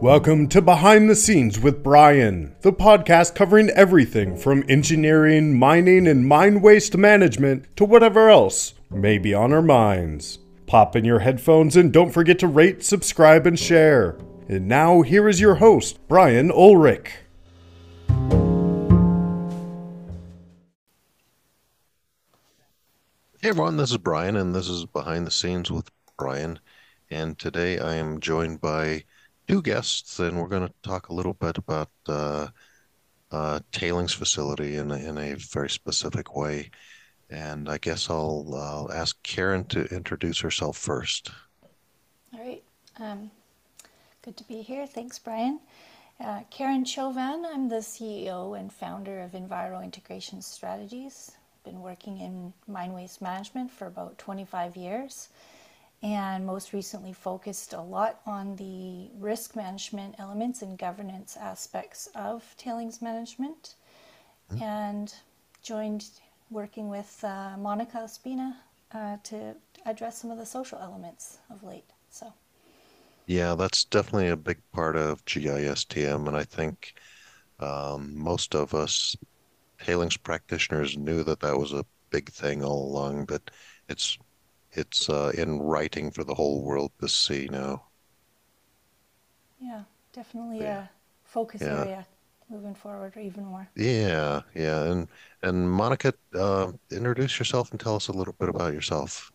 Welcome to Behind the Scenes with Brian, the podcast covering everything from engineering, mining, and mine waste management to whatever else may be on our minds. Pop in your headphones and don't forget to rate, subscribe, and share. And now, here is your host, Brian Ulrich. Hey everyone, this is Brian, and this is Behind the Scenes with Brian. And today I am joined by two guests, and we're going to talk a little bit about uh, uh, tailings facility in a, in a very specific way. And I guess I'll ask Karen to introduce herself first. All right. Um, good to be here. Thanks, Brian. Uh, Karen Chovan, I'm the CEO and founder of Enviro Integration Strategies. Been working in mine waste management for about 25 years and most recently focused a lot on the risk management elements and governance aspects of tailings management mm-hmm. and joined working with uh, Monica Ospina uh, to address some of the social elements of late. So, yeah, that's definitely a big part of GISTM, and I think um, most of us tailings practitioners knew that that was a big thing all along, but it's it's uh, in writing for the whole world to see now. Yeah, definitely yeah. a focus yeah. area moving forward or even more. Yeah, yeah, and and Monica, uh, introduce yourself and tell us a little bit about yourself.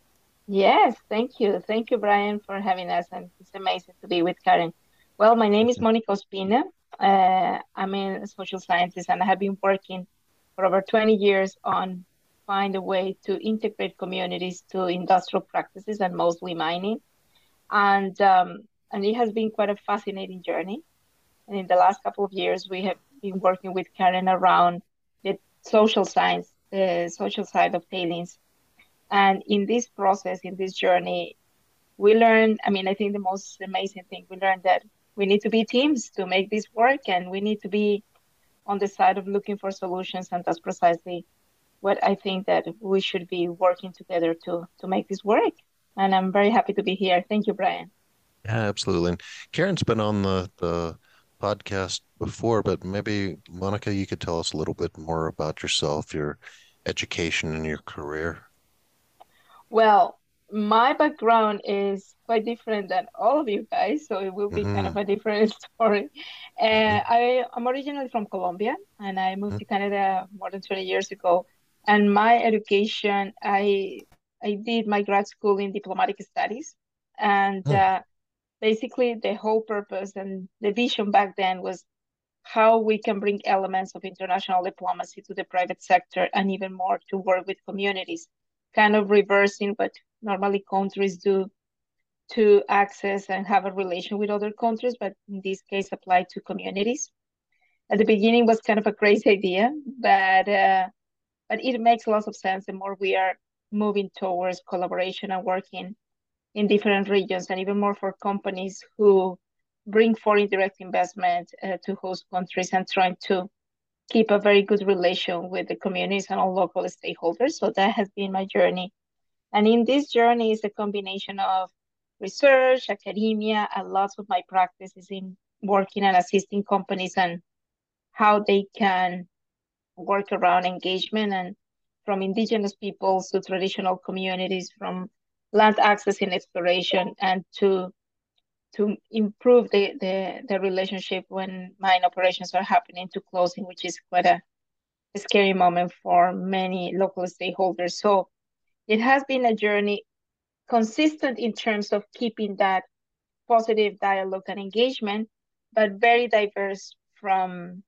Yes, thank you, thank you, Brian, for having us, and it's amazing to be with Karen. Well, my name is Monica Ospina. Uh, I'm a social scientist, and I have been working for over 20 years on find a way to integrate communities to industrial practices and mostly mining. And um, and it has been quite a fascinating journey. And in the last couple of years, we have been working with Karen around the social science, the social side of tailings. And in this process, in this journey, we learned, I mean, I think the most amazing thing we learned that we need to be teams to make this work and we need to be on the side of looking for solutions. And that's precisely what I think that we should be working together to to make this work. And I'm very happy to be here. Thank you, Brian. Yeah, absolutely. And Karen's been on the the podcast before, but maybe Monica, you could tell us a little bit more about yourself, your education, and your career. Well, my background is quite different than all of you guys, so it will be mm-hmm. kind of a different story. Uh, mm-hmm. I am originally from Colombia, and I moved mm-hmm. to Canada more than 20 years ago and my education i i did my grad school in diplomatic studies and mm. uh, basically the whole purpose and the vision back then was how we can bring elements of international diplomacy to the private sector and even more to work with communities kind of reversing what normally countries do to access and have a relation with other countries but in this case apply to communities at the beginning was kind of a crazy idea but uh, but it makes lots of sense the more we are moving towards collaboration and working in different regions and even more for companies who bring foreign direct investment uh, to host countries and trying to keep a very good relation with the communities and all local stakeholders. So that has been my journey. And in this journey is a combination of research academia and lots of my practice is in working and assisting companies and how they can work around engagement and from indigenous peoples to traditional communities, from land access and exploration, and to to improve the, the, the relationship when mine operations are happening to closing, which is quite a, a scary moment for many local stakeholders. So it has been a journey consistent in terms of keeping that positive dialogue and engagement, but very diverse from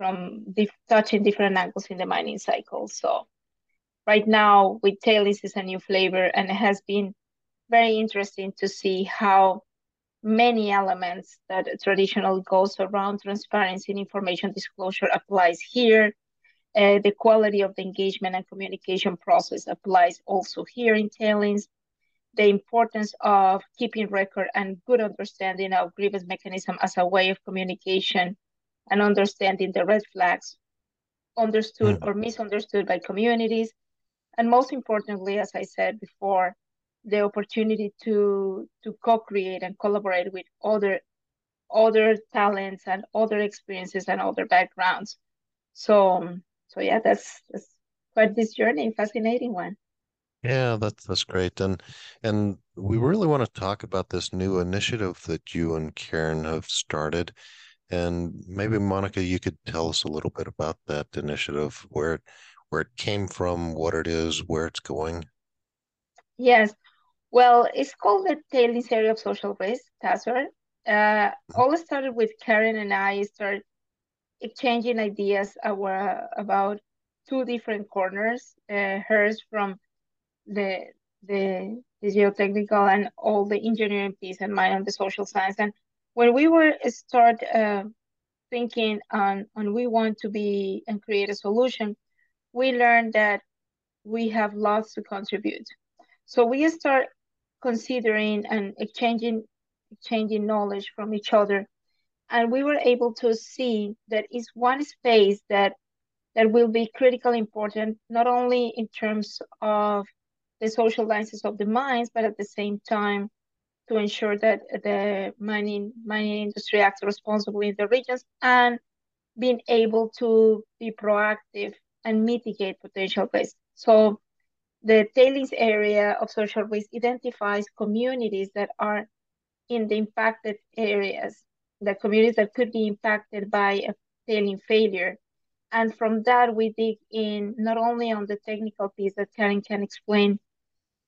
from touching different angles in the mining cycle. So right now with tailings is a new flavor and it has been very interesting to see how many elements that traditionally goes around transparency and information disclosure applies here. Uh, the quality of the engagement and communication process applies also here in tailings. The importance of keeping record and good understanding of grievance mechanism as a way of communication and understanding the red flags understood mm. or misunderstood by communities. And most importantly, as I said before, the opportunity to to co-create and collaborate with other other talents and other experiences and other backgrounds. So, so yeah, that's, that's quite this journey, fascinating one. Yeah, that's that's great. And and we really want to talk about this new initiative that you and Karen have started. And maybe Monica, you could tell us a little bit about that initiative, where it where it came from, what it is, where it's going. Yes. Well, it's called the Tailings Area of Social Risk, TASR. Uh, all started with Karen and I started exchanging ideas our, about two different corners. Uh, hers from the, the the geotechnical and all the engineering piece, and mine on the social science. And when we were start uh, thinking on on we want to be and create a solution, we learned that we have lots to contribute. So we start considering and exchanging exchanging knowledge from each other. And we were able to see that is one space that that will be critically important, not only in terms of the social licenses of the mines, but at the same time to ensure that the mining mining industry acts responsibly in the regions and being able to be proactive and mitigate potential risks. So the tailings area of social risk identifies communities that are in the impacted areas, the communities that could be impacted by a tailing failure. And from that, we dig in not only on the technical piece that Karen can explain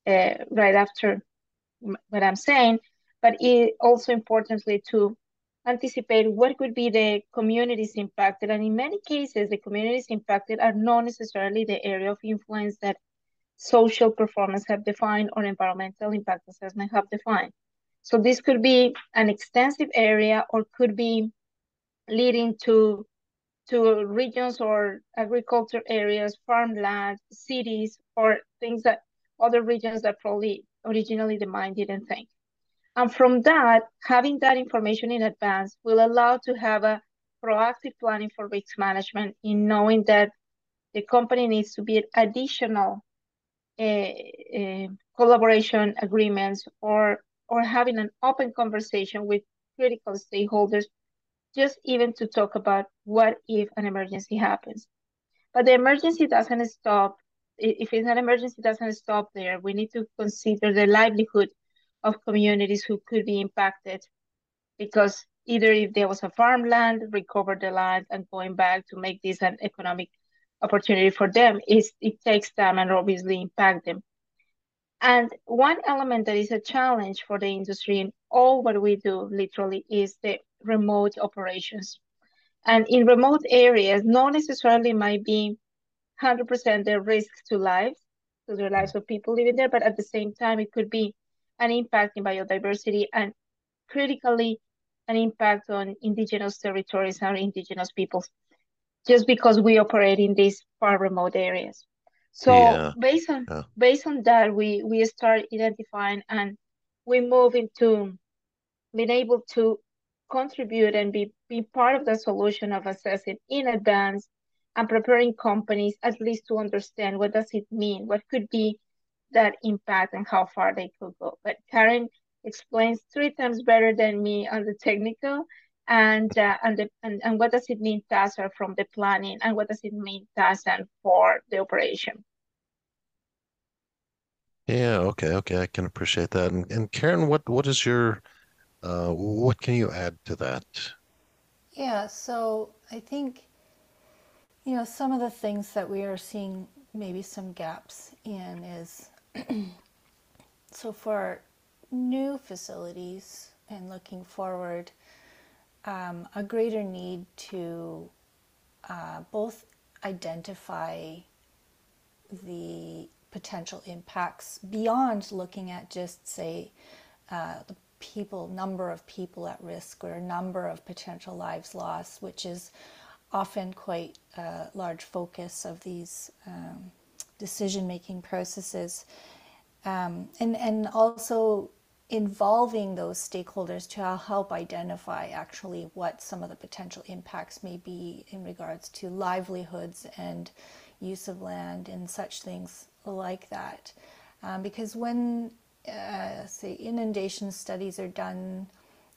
uh, right after what I'm saying, but it also importantly to anticipate what could be the communities impacted. And in many cases, the communities impacted are not necessarily the area of influence that social performance have defined or environmental impact assessment have defined. So this could be an extensive area or could be leading to to regions or agriculture areas, farmland, cities, or things that other regions that probably originally the mind didn't think. And from that, having that information in advance will allow to have a proactive planning for risk management in knowing that the company needs to be additional uh, uh, collaboration agreements or or having an open conversation with critical stakeholders, just even to talk about what if an emergency happens. But the emergency doesn't stop. If it's an emergency, doesn't stop there. We need to consider the livelihood of communities who could be impacted because either if there was a farmland, recover the land and going back to make this an economic opportunity for them, is it takes time and obviously impact them. And one element that is a challenge for the industry in all what we do literally is the remote operations. And in remote areas, not necessarily might be 100% the risk to lives, to the lives of people living there, but at the same time, it could be an impact in biodiversity and critically an impact on indigenous territories and indigenous peoples, just because we operate in these far remote areas. So yeah. based on yeah. based on that, we we start identifying and we move into being able to contribute and be, be part of the solution of assessing in advance and preparing companies at least to understand what does it mean, what could be that impact and how far they could go. But Karen explains three times better than me on the technical and uh, and, the, and and what does it mean TASR from the planning and what does it mean TASR for the operation. Yeah okay okay i can appreciate that. And, and karen what what is your uh, what can you add to that? Yeah so i think you know some of the things that we are seeing maybe some gaps in is so for new facilities and looking forward um, a greater need to uh, both identify the potential impacts beyond looking at just, say, uh, the people, number of people at risk or number of potential lives lost, which is often quite a large focus of these um, decision making processes. Um, and, and also involving those stakeholders to help identify actually what some of the potential impacts may be in regards to livelihoods and use of land and such things like that. Um, because when, uh, say, inundation studies are done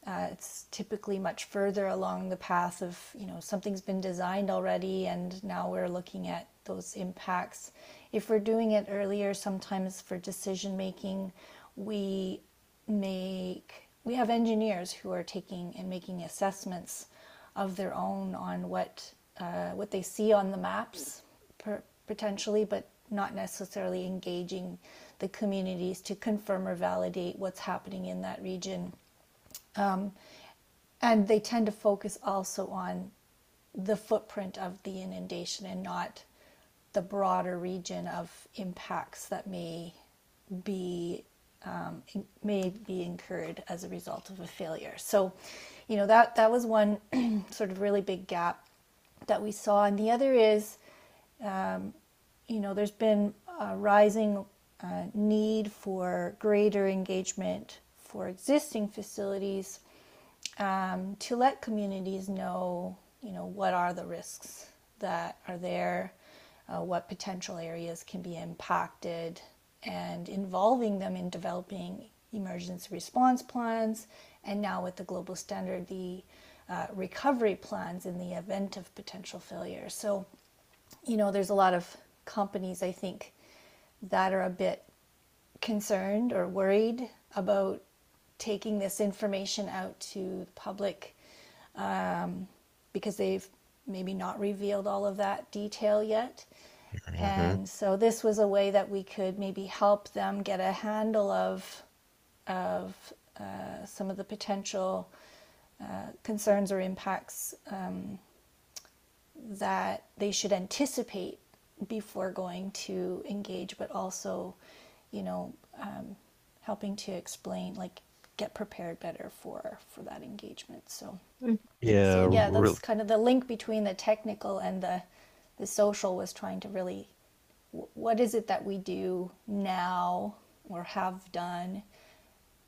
uh, it's typically much further along the path of you know something's been designed already and now we're looking at those impacts. If we're doing it earlier sometimes for decision making we make we have engineers who are taking and making assessments of their own on what uh, what they see on the maps per, potentially but not necessarily engaging the communities to confirm or validate what's happening in that region um, and they tend to focus also on the footprint of the inundation and not the broader region of impacts that may be um, may be incurred as a result of a failure. So, you know that that was one sort of really big gap that we saw, and the other is, um, you know, there's been a rising uh, need for greater engagement for existing facilities um, to let communities know, you know, what are the risks that are there, uh, what potential areas can be impacted, and involving them in developing emergency response plans, and now with the global standard, the uh, recovery plans in the event of potential failure. So, you know, there's a lot of companies, I think, that are a bit concerned or worried about taking this information out to the public um, because they've maybe not revealed all of that detail yet. Mm-hmm. And so this was a way that we could maybe help them get a handle of of uh, some of the potential uh, concerns or impacts um, that they should anticipate before going to engage, but also, you know, um, helping to explain like get prepared better for for that engagement. So yeah, so yeah, that's really. kind of the link between the technical and the the social was trying to really what is it that we do now or have done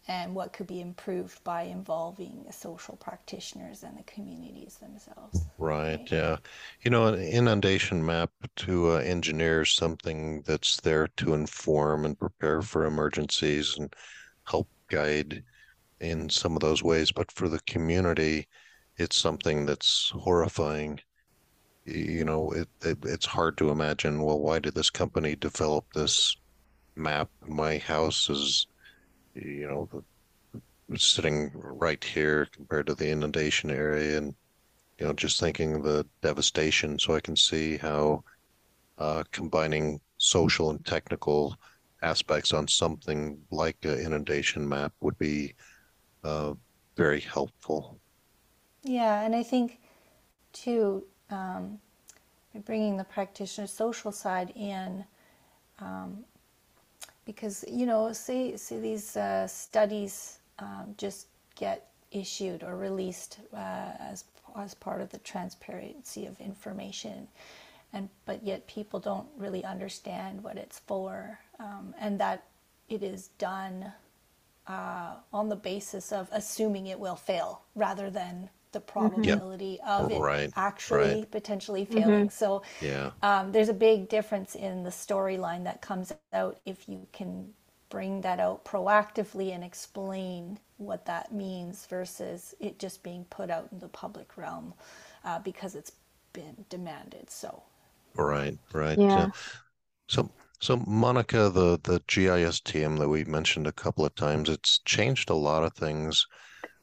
and what could be improved by involving the social practitioners and the communities themselves. Right, right? yeah. You know, an inundation map to uh, engineers something that's there to inform and prepare for emergencies and help guide in some of those ways, but for the community, it's something that's horrifying. You know, it, it it's hard to imagine. Well, why did this company develop this map? My house is, you know, sitting right here compared to the inundation area, and you know, just thinking the devastation. So I can see how uh, combining social and technical aspects on something like an inundation map would be uh, very helpful. Yeah, and I think too, um, bringing the practitioner social side in, um, because you know, say say these uh, studies um, just get issued or released uh, as as part of the transparency of information, and but yet people don't really understand what it's for, um, and that it is done uh, on the basis of assuming it will fail rather than the mm-hmm. probability of it right. actually right. potentially mm-hmm. failing. Mm-hmm. So yeah. um, there's a big difference in the storyline that comes out if you can bring that out proactively and explain what that means versus it just being put out in the public realm uh, because it's been demanded. So right, right. Yeah. so so Monica, the the GISTM that we mentioned a couple of times, it's changed a lot of things,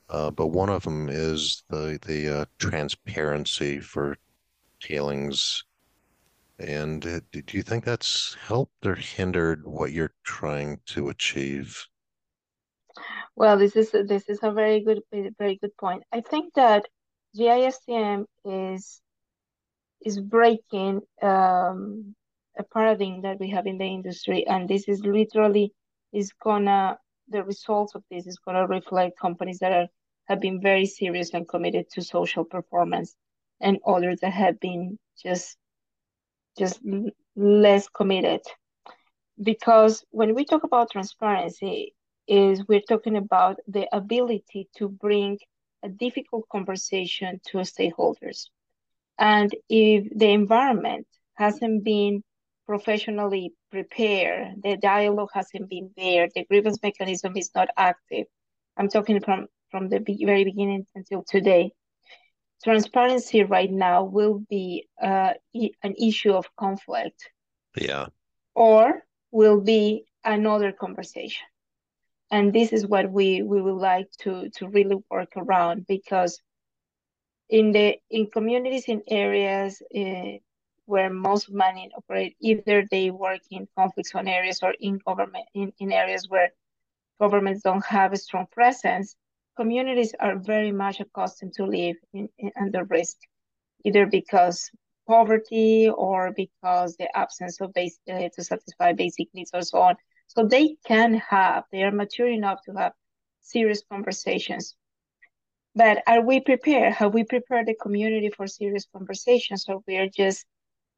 uh, but one of them is the the uh, transparency for tailings. And uh, do you think that's helped or hindered what you're trying to achieve? Well, this is this is a very good very good point. I think that GISTM is is breaking um, a paradigm that we have in the industry, and this is literally is gonna the results of this is gonna reflect companies that are have been very serious and committed to social performance, and others that have been just just less committed. Because when we talk about transparency, is we're talking about the ability to bring a difficult conversation to stakeholders. And if the environment hasn't been professionally prepared. The dialogue hasn't been there. The grievance mechanism is not active. I'm talking from from the very beginning until today. Transparency right now will be uh, an issue of conflict. Yeah. Or will be another conversation. And this is what we, we would like to, to really work around because in the in communities in areas uh, where most money operate, either they work in conflict zone areas or in government in, in areas where governments don't have a strong presence, communities are very much accustomed to live in, in, under risk, either because poverty or because the absence of basic uh, to satisfy basic needs or so on. So they can have, they are mature enough to have serious conversations. But are we prepared? Have we prepared the community for serious conversations, or we are just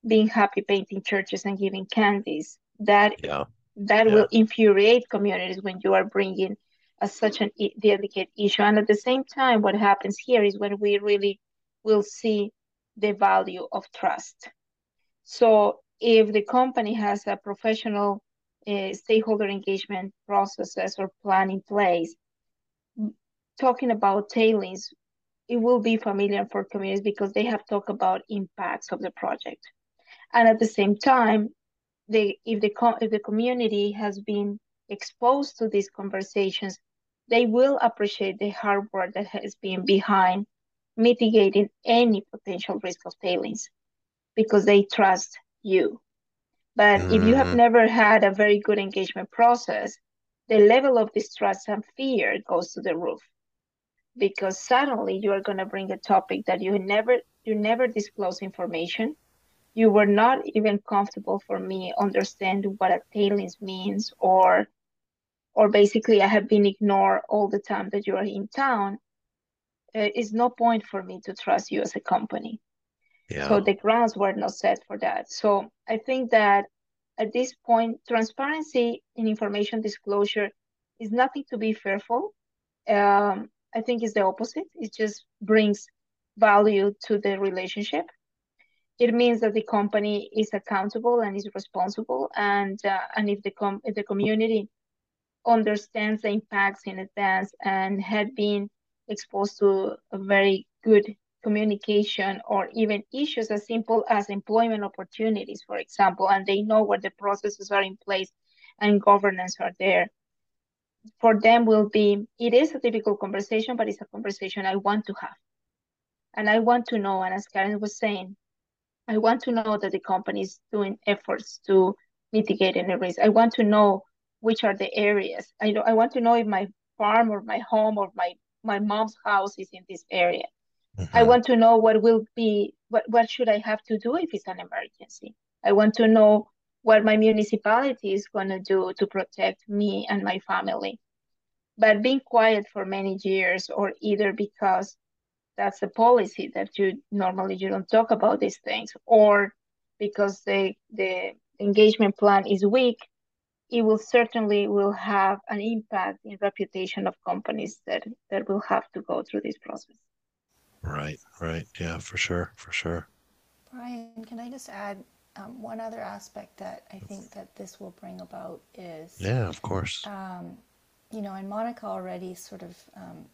being happy painting churches and giving candies? That yeah. that yeah. will infuriate communities when you are bringing a, such an delicate issue. And at the same time, what happens here is when we really will see the value of trust. So if the company has a professional uh, stakeholder engagement processes or plan in place, talking about tailings, it will be familiar for communities because they have talked about impacts of the project. And at the same time, they, if, the, if the community has been exposed to these conversations, they will appreciate the hard work that has been behind mitigating any potential risk of tailings because they trust you. But mm. if you have mm-hmm. never had a very good engagement process, the level of distrust and fear goes to the roof because suddenly you are going to bring a topic that you never you never disclose information you were not even comfortable for me understand what a tailings means or or basically i have been ignored all the time that you are in town uh, is no point for me to trust you as a company yeah. so the grounds were not set for that so i think that at this point transparency in information disclosure is nothing to be fearful um, I think it's the opposite. It just brings value to the relationship. It means that the company is accountable and is responsible, and uh, and if the com- if the community understands the impacts in advance and had been exposed to a very good communication or even issues as simple as employment opportunities, for example, and they know where the processes are in place and governance are there, for them will be it is a difficult conversation but it's a conversation i want to have. And i want to know and as karen was saying i want to know that the company is doing efforts to mitigate any risk i want to know which are the areas i know i want to know if my farm or my home or my my mom's house is in this area mm-hmm. i want to know what will be what, what should i have to do if it's an emergency i want to know what my municipality is going to do to protect me and my family. But being quiet for many years, or either because that's a policy that you normally you don't talk about these things, or because the the engagement plan is weak, it will certainly will have an impact in reputation of companies that that will have to go through this process. Right, right, yeah, for sure, for sure. Brian, can I just add um, one other aspect that I think that this will bring about is yeah, of course. Um, you know, and Monica already sort of um,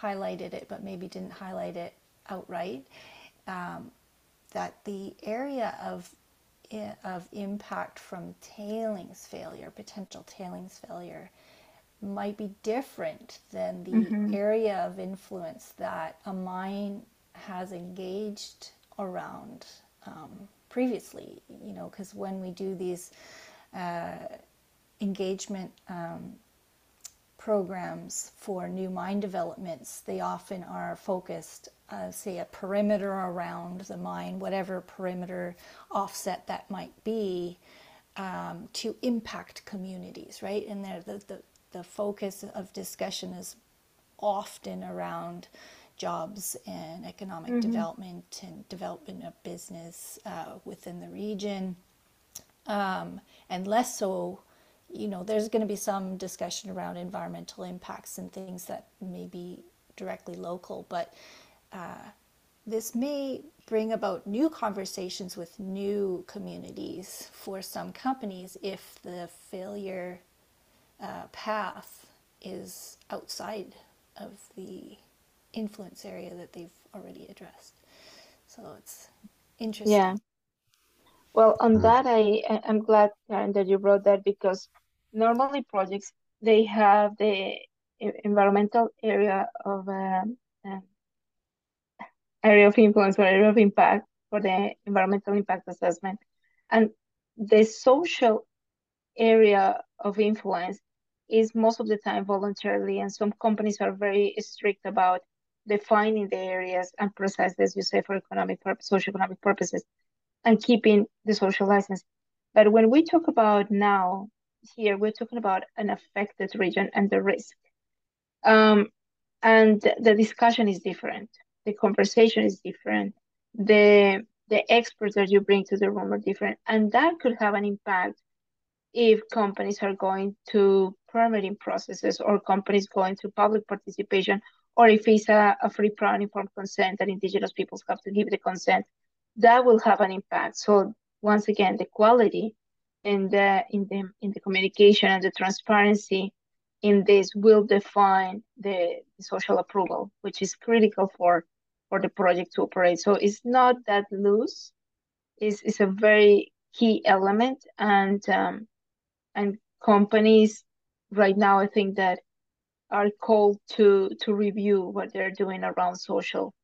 highlighted it, but maybe didn't highlight it outright. Um, that the area of of impact from tailings failure, potential tailings failure, might be different than the mm-hmm. area of influence that a mine has engaged around um, previously, you know, because when we do these uh, engagement um, programs for new mine developments, they often are focused, uh, say, a perimeter around the mine, whatever perimeter offset that might be, um, to impact communities, right? And the, the, the focus of discussion is often around jobs and economic mm-hmm. development and development of business uh, within the region. Um, and less so, you know, there's going to be some discussion around environmental impacts and things that may be directly local, but uh, this may bring about new conversations with new communities for some companies if the failure uh, path is outside of the influence area that they've already addressed. So it's interesting. Yeah. Well, on that, I I'm glad, Karen, that you brought that because normally projects they have the environmental area of um, um, area of influence or area of impact for the environmental impact assessment, and the social area of influence is most of the time voluntarily, and some companies are very strict about defining the areas and processes you say, for economic purpose, socioeconomic purposes, and keeping the social license. But when we talk about now here, we're talking about an affected region and the risk. Um, and the discussion is different. The conversation is different. The the experts that you bring to the room are different, and that could have an impact if companies are going to permitting processes or companies going to public participation, or if it's a, a free, prior, informed consent that indigenous peoples have to give the consent, that will have an impact. So once again, the quality in the in the in the communication and the transparency in this will define the, the social approval, which is critical for for the project to operate. So it's not that loose. It's, it's a very key element, and um, and companies right now, I think that are called to to review what they're doing around social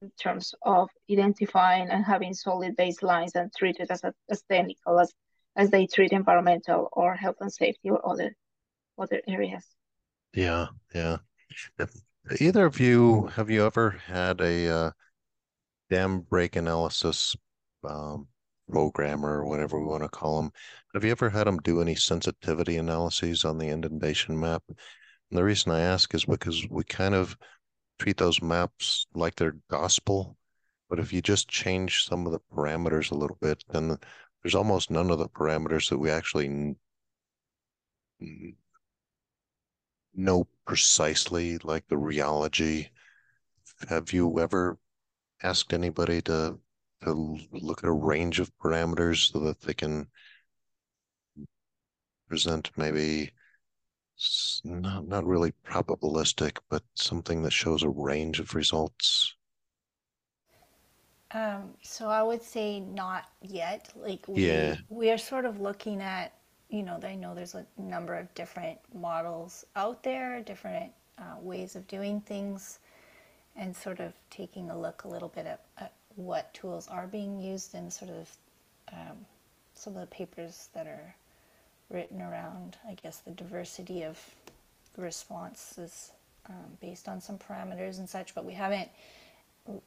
in terms of identifying and having solid baselines and treat it as a, as technical as as they treat environmental or health and safety or other other areas. Yeah, yeah. Either of you have you ever had a uh, dam break analysis um, programmer or whatever we want to call them? Have you ever had them do any sensitivity analyses on the inundation map? And the reason I ask is because we kind of treat those maps like they're gospel, but if you just change some of the parameters a little bit, then there's almost none of the parameters that we actually know precisely, like the rheology. Have you ever asked anybody to to look at a range of parameters so that they can present maybe not not really probabilistic, but something that shows a range of results? Um, so I would say not yet. Like we Yeah, we are sort of looking at, you know, I know there's a number of different models out there, different uh, ways of doing things, and sort of taking a look a little bit at, at what tools are being used and sort of um, some of the papers that are written around, I guess, the diversity of responses um, based on some parameters and such. But we haven't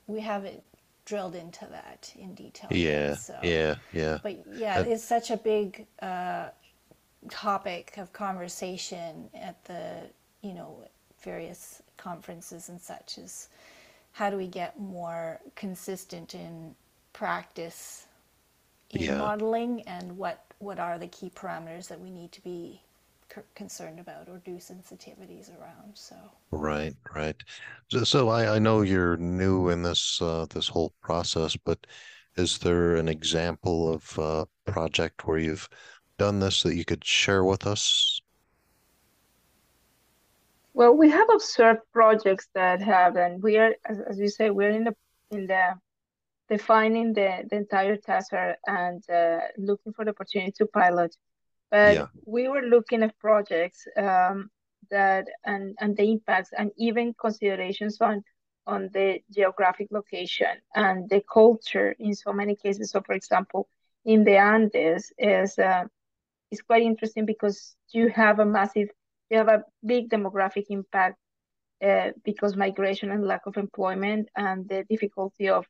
we haven't drilled into that in detail yet. yeah, So, yeah, yeah. but yeah, Uh, it's such a big uh, topic of conversation at the you know various conferences and such is how do we get more consistent in practice in Yeah. modeling and what what are the key parameters that we need to be c- concerned about or do sensitivities around so Right, right. So, so I, I know you're new in this uh, this whole process, but is there an example of a project where you've done this that you could share with us? Well, we have observed projects that have, and we are, as, as you say, we're in the in the defining the, the entire task area and uh, looking for the opportunity to pilot. But Yeah, we were looking at projects um, that and and the impacts and even considerations on on the geographic location and the culture in so many cases. So, for example, in the Andes is uh, is quite interesting because you have a massive, you have a big demographic impact uh, because migration and lack of employment and the difficulty of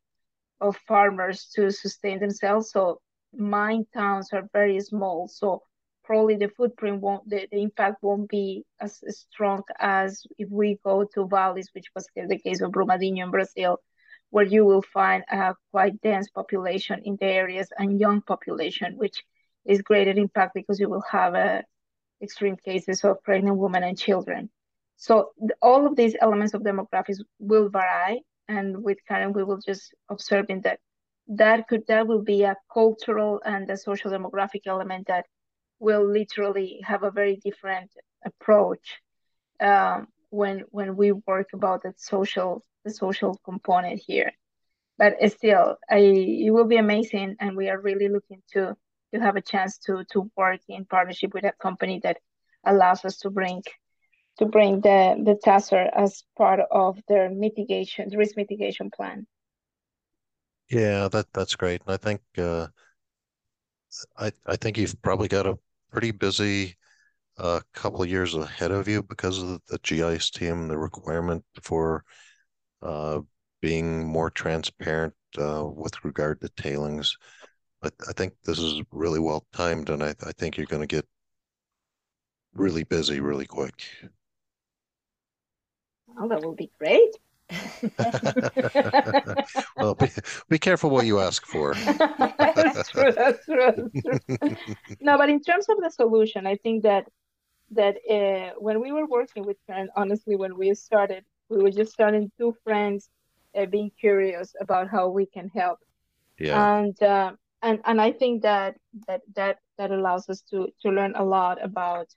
of farmers to sustain themselves. So mine towns are very small. So probably the footprint won't, the, the impact won't be as strong as if we go to valleys, which was the case of Brumadinho in Brazil, where you will find a quite dense population in the areas and young population, which is greater impact because you will have a extreme cases of pregnant women and children. So all of these elements of demographics will vary, and with Karen, we will just observing that that could that will be a cultural and a social demographic element that will literally have a very different approach. Um, when when we work about the social the social component here. But still, I it will be amazing, and we are really looking to to have a chance to to work in partnership with a company that allows us to bring to bring the the TASR as part of their mitigation risk mitigation plan. Yeah, that that's great. And I think uh, I I think you've probably got a pretty busy uh, couple of years ahead of you because of the GISTM, the requirement for uh, being more transparent uh, with regard to tailings. But I think this is really well timed, and I, I think you're going to get really busy really quick. Oh, that will be great. well, be, be careful what you ask for. that's true. That's true. That's true. no, but in terms of the solution, I think that that uh, when we were working with Karen, honestly, when we started, we were just starting two friends uh, being curious about how we can help. Yeah. And uh, and and I think that that that that allows us to to learn a lot about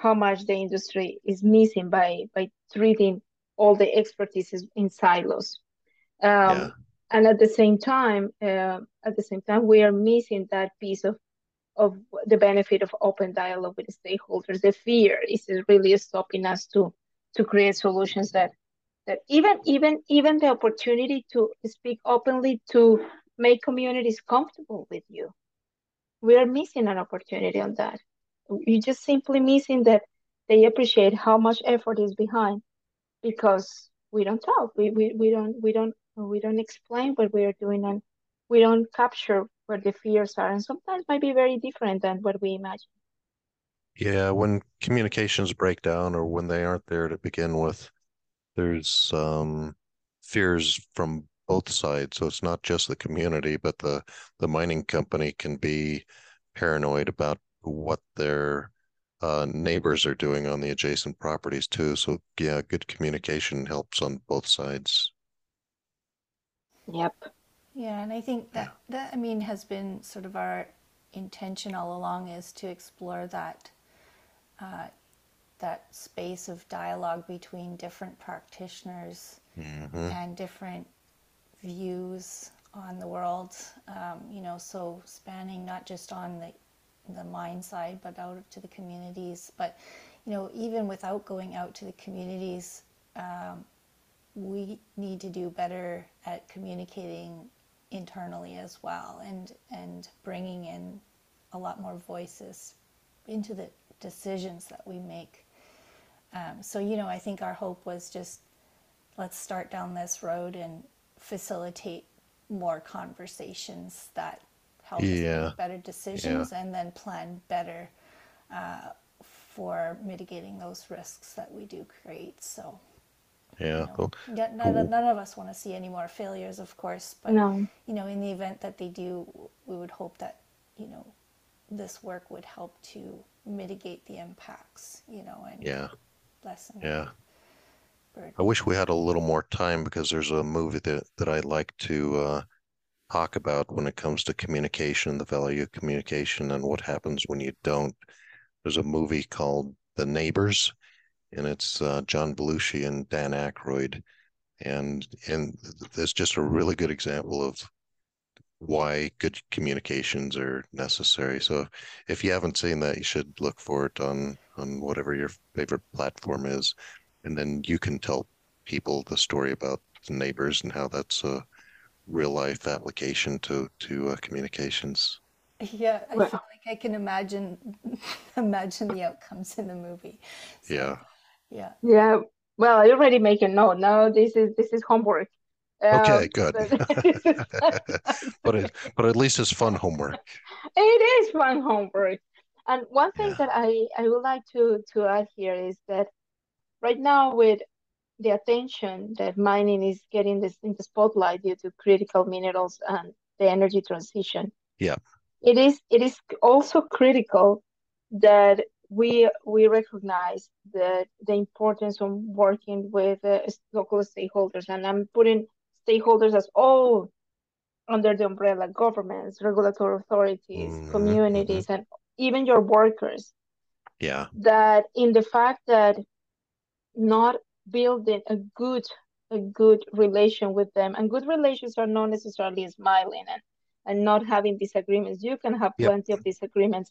how much the industry is missing by by treating all the expertise in silos. Um, yeah. And at the same time, uh, at the same time, we are missing that piece of of the benefit of open dialogue with the stakeholders. The fear is really stopping us to to create solutions that that even even even the opportunity to speak openly to make communities comfortable with you. We are missing an opportunity on that. You're just simply missing that they appreciate how much effort is behind because we don't talk. We, we, we don't we don't we don't explain what we are doing and we don't capture where the fears are and sometimes might be very different than what we imagine. Yeah, when communications break down or when they aren't there to begin with, there's um, fears from both sides. So it's not just the community, but the the mining company can be paranoid about what their uh, neighbors are doing on the adjacent properties too. So yeah, good communication helps on both sides. Yep. Yeah, and I think that that I mean has been sort of our intention all along is to explore that uh, that space of dialogue between different practitioners mm-hmm. and different views on the world. Um, you know, so spanning not just on the the mine side, but out to the communities. But you know, even without going out to the communities, um, we need to do better at communicating internally as well, and and bringing in a lot more voices into the decisions that we make. Um, so you know, I think our hope was just let's start down this road and facilitate more conversations that help yeah. us make better decisions yeah. and then plan better uh, for mitigating those risks that we do create. So, yeah, you know, cool. none, cool. none, of us want to see any more failures, of course, but no. you know, in the event that they do, we would hope that you know this work would help to mitigate the impacts. You know, and yeah, lessen. Yeah. I wish we had a little more time because there's a movie that, that I'd like to uh, talk about when it comes to communication, the value of communication, and what happens when you don't. There's a movie called The Neighbors, and it's uh, John Belushi and Dan Aykroyd, and and there's just a really good example of why good communications are necessary. So if you haven't seen that, you should look for it on on whatever your favorite platform is, and then you can tell people the story about the neighbors and how that's a real life application to to uh, communications. Yeah, I feel like I can imagine imagine the outcomes in the movie. So, yeah. Yeah. Yeah. Well, I already make a note. Now this is this is homework. Okay, um, good. but it, but at least it's fun homework. It is fun homework. And one thing yeah. that I I would like to to add here is that right now with the attention that mining is getting this in the spotlight due to critical minerals and the energy transition. Yeah. It is it is also critical that we we recognize that the importance of working with uh, local stakeholders and I'm putting stakeholders as all under the umbrella governments, regulatory authorities, mm-hmm, communities, and even your workers. Yeah. That in the fact that not building a good a good relation with them. And good relations are not necessarily smiling and, and not having disagreements. You can have Yep. plenty of disagreements.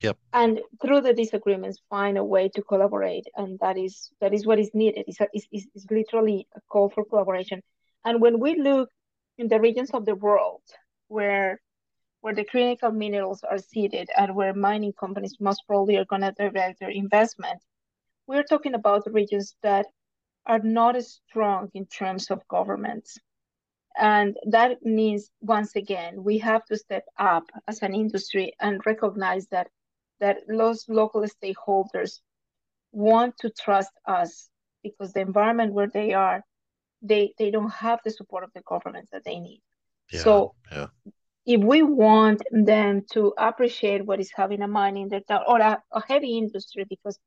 Yep. And through the disagreements, find a way to collaborate. And that is that is what is needed. It's, a, it's, it's, literally a call for collaboration. And when we look in the regions of the world where where the critical minerals are seated and where mining companies most probably are going to direct their investment, we're talking about regions that are not as strong in terms of governments. And that means, once again, we have to step up as an industry and recognize that, that those local stakeholders want to trust us because the environment where they are, they, they don't have the support of the governments that they need. Yeah, So yeah. if we want them to appreciate what is having a mining their town or a, a heavy industry, because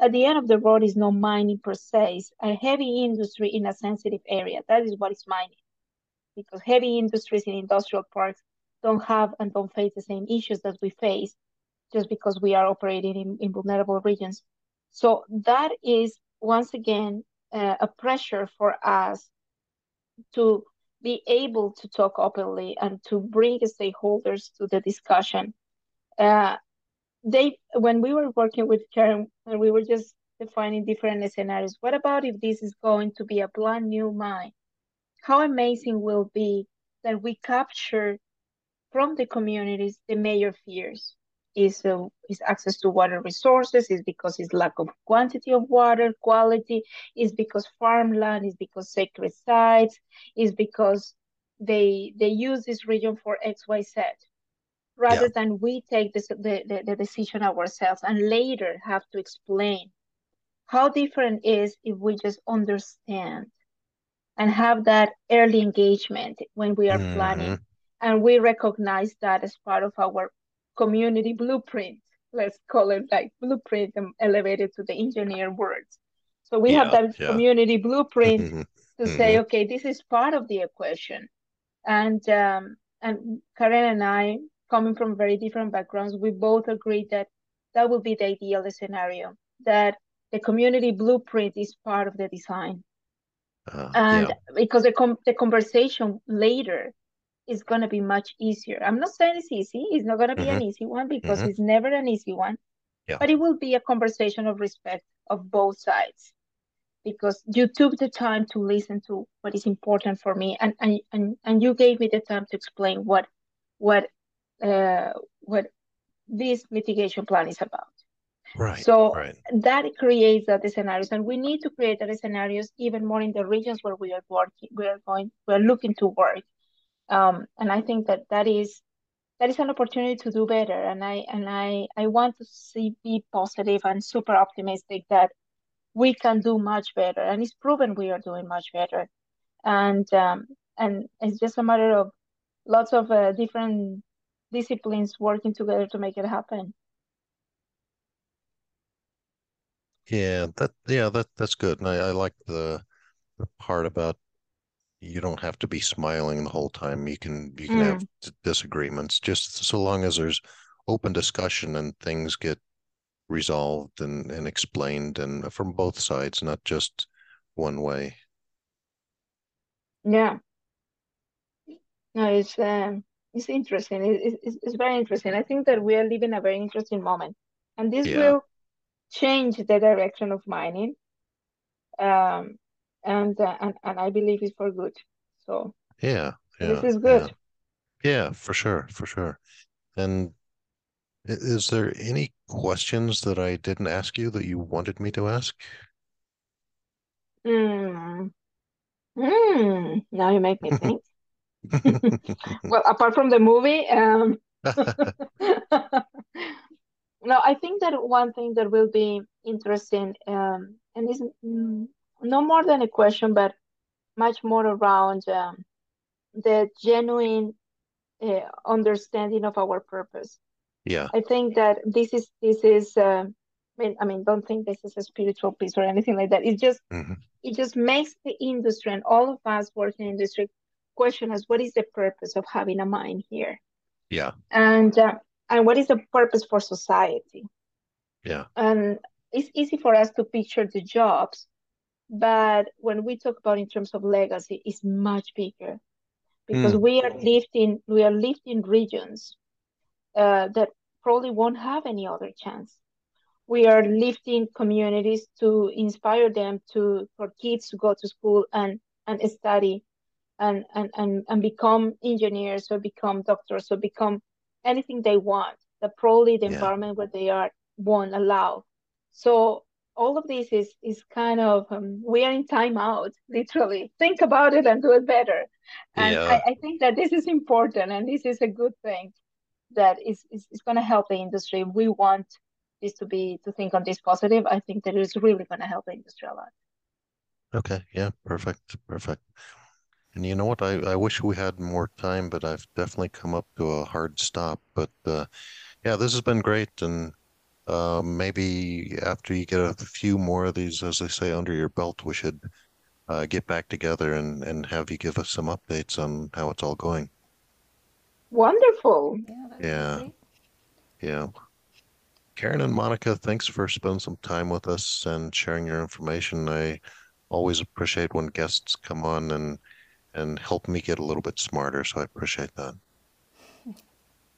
at the end of the road is not mining per se, it's a heavy industry in a sensitive area. That is what is mining. Because heavy industries in industrial parks don't have and don't face the same issues that we face just because we are operating in, in vulnerable regions. So that is once again uh, a pressure for us to be able to talk openly and to bring stakeholders to the discussion. Uh, they when we were working with Karen and we were just defining different scenarios. What about if this is going to be a brand new mine? How amazing will be that we capture from the communities the major fears is uh, is access to water resources is because it's lack of quantity of water quality is because farmland is because sacred sites is because they they use this region for xyz rather Yeah. than we take this, the, the, the decision ourselves and later have to explain how different is if we just understand and have that early engagement when we are planning Mhm. and we recognize that as part of our community blueprint let's call it like blueprint and elevated to the engineer words so we have that yeah. community blueprint Mhm. to say okay this is part of the equation and um and karen and i coming from very different backgrounds we both agree that that will be the ideal scenario that the community blueprint is part of the design Uh, and yeah. because the, com- the conversation later is going to be much easier i'm not saying it's easy it's not going to be an easy one because Mhm. it's never an easy one Yeah. but it will be a conversation of respect of both sides because you took the time to listen to what is important for me and and and, and you gave me the time to explain what what uh what this mitigation plan is about Right. so right. that creates that scenarios and we need to create that scenarios even more in the regions where we are working we are going we're looking to work um, and i think that that is that is an opportunity to do better and i and i i want to see be positive and super optimistic that we can do much better and it's proven we are doing much better and um, and it's just a matter of lots of uh, different disciplines working together to make it happen Yeah, that yeah, that that's good. And I, I like the the part about you don't have to be smiling the whole time. You can you can have d- disagreements just so long as there's open discussion and things get resolved and, and explained and from both sides, not just one way. yeah no it's um it's interesting it, it's, it's very interesting i think that we are living a very interesting moment and this Yeah. will change the direction of mining um and uh, and, and i believe it's for good so Yeah, this is good yeah. Yeah, for sure, for sure. And is there any questions that I didn't ask you that you wanted me to ask? mm. Mm. now you make me think well apart from the movie um no i think that one thing that will be interesting um and is mm, no more than a question but much more around um, the genuine uh, understanding of our purpose Yeah, I think that this is this is uh, I mean I mean don't think this is a spiritual piece or anything like that. It just mhm. it just makes the industry and all of us working in industry question is what is the purpose of having a mine here? Yeah, and uh, and what is the purpose for society? Yeah, and it's easy for us to picture the jobs but when we talk about in terms of legacy, it's much bigger. Because Mm. we are lifting we are lifting regions uh, that probably won't have any other chance. We are lifting communities to inspire them to for kids to go to school and and study and and and, and become engineers or become doctors or become anything they want that probably the Yeah. environment where they are won't allow. So all of this is is kind of um, we are in timeout literally think about it and do it better and Yeah. I, I think that this is important and this is a good thing that is is, is going to help the industry we want this to be to think on this positive i think that it's really going to help the industry a lot Okay, yeah, perfect, perfect. And you know what? I, I wish we had more time, but I've definitely come up to a hard stop. But uh, yeah, this has been great. And uh, maybe after you get a few more of these, as they say, under your belt, we should uh, get back together and, and have you give us some updates on how it's all going. wonderful Yeah, that'd Yeah. Yeah. Karen and Monica, thanks for spending some time with us and sharing your information. I always appreciate when guests come on and and help me get a little bit smarter, so I appreciate that.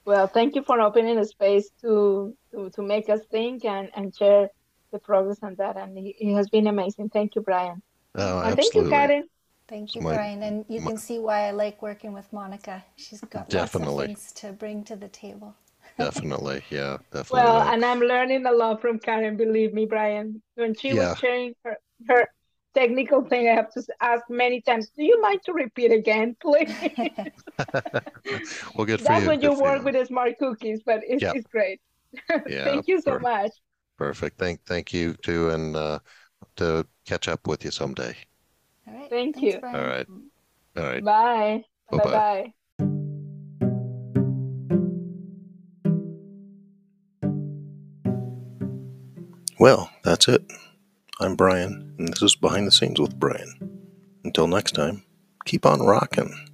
well thank you for opening the space to to, to make us think and and share the progress on that and it, it has been amazing thank you brian Oh, and thank you karen Thank you, My- Brian. And you my- can see why I like working with Monica. She's got Definitely. lots of things to bring to the table. Definitely. Yeah, definitely. Well, and I'm learning a lot from Karen, believe me, Brian. When she Yeah. was sharing her, her technical thing, I have to ask many times, do you mind to repeat again, please? Well, good for That's you. when you good for work you. with the smart cookies, but it's, Yeah. it's great. Yeah, Thank you so per- much. Perfect. Thank thank you too, and uh, to catch up with you someday. All right. Thank Thanks, you. Brian. All right. All right. Bye-bye. Bye-bye. Well, that's it. I'm Brian, and this is Behind the Scenes with Brian. Until next time, keep on rocking.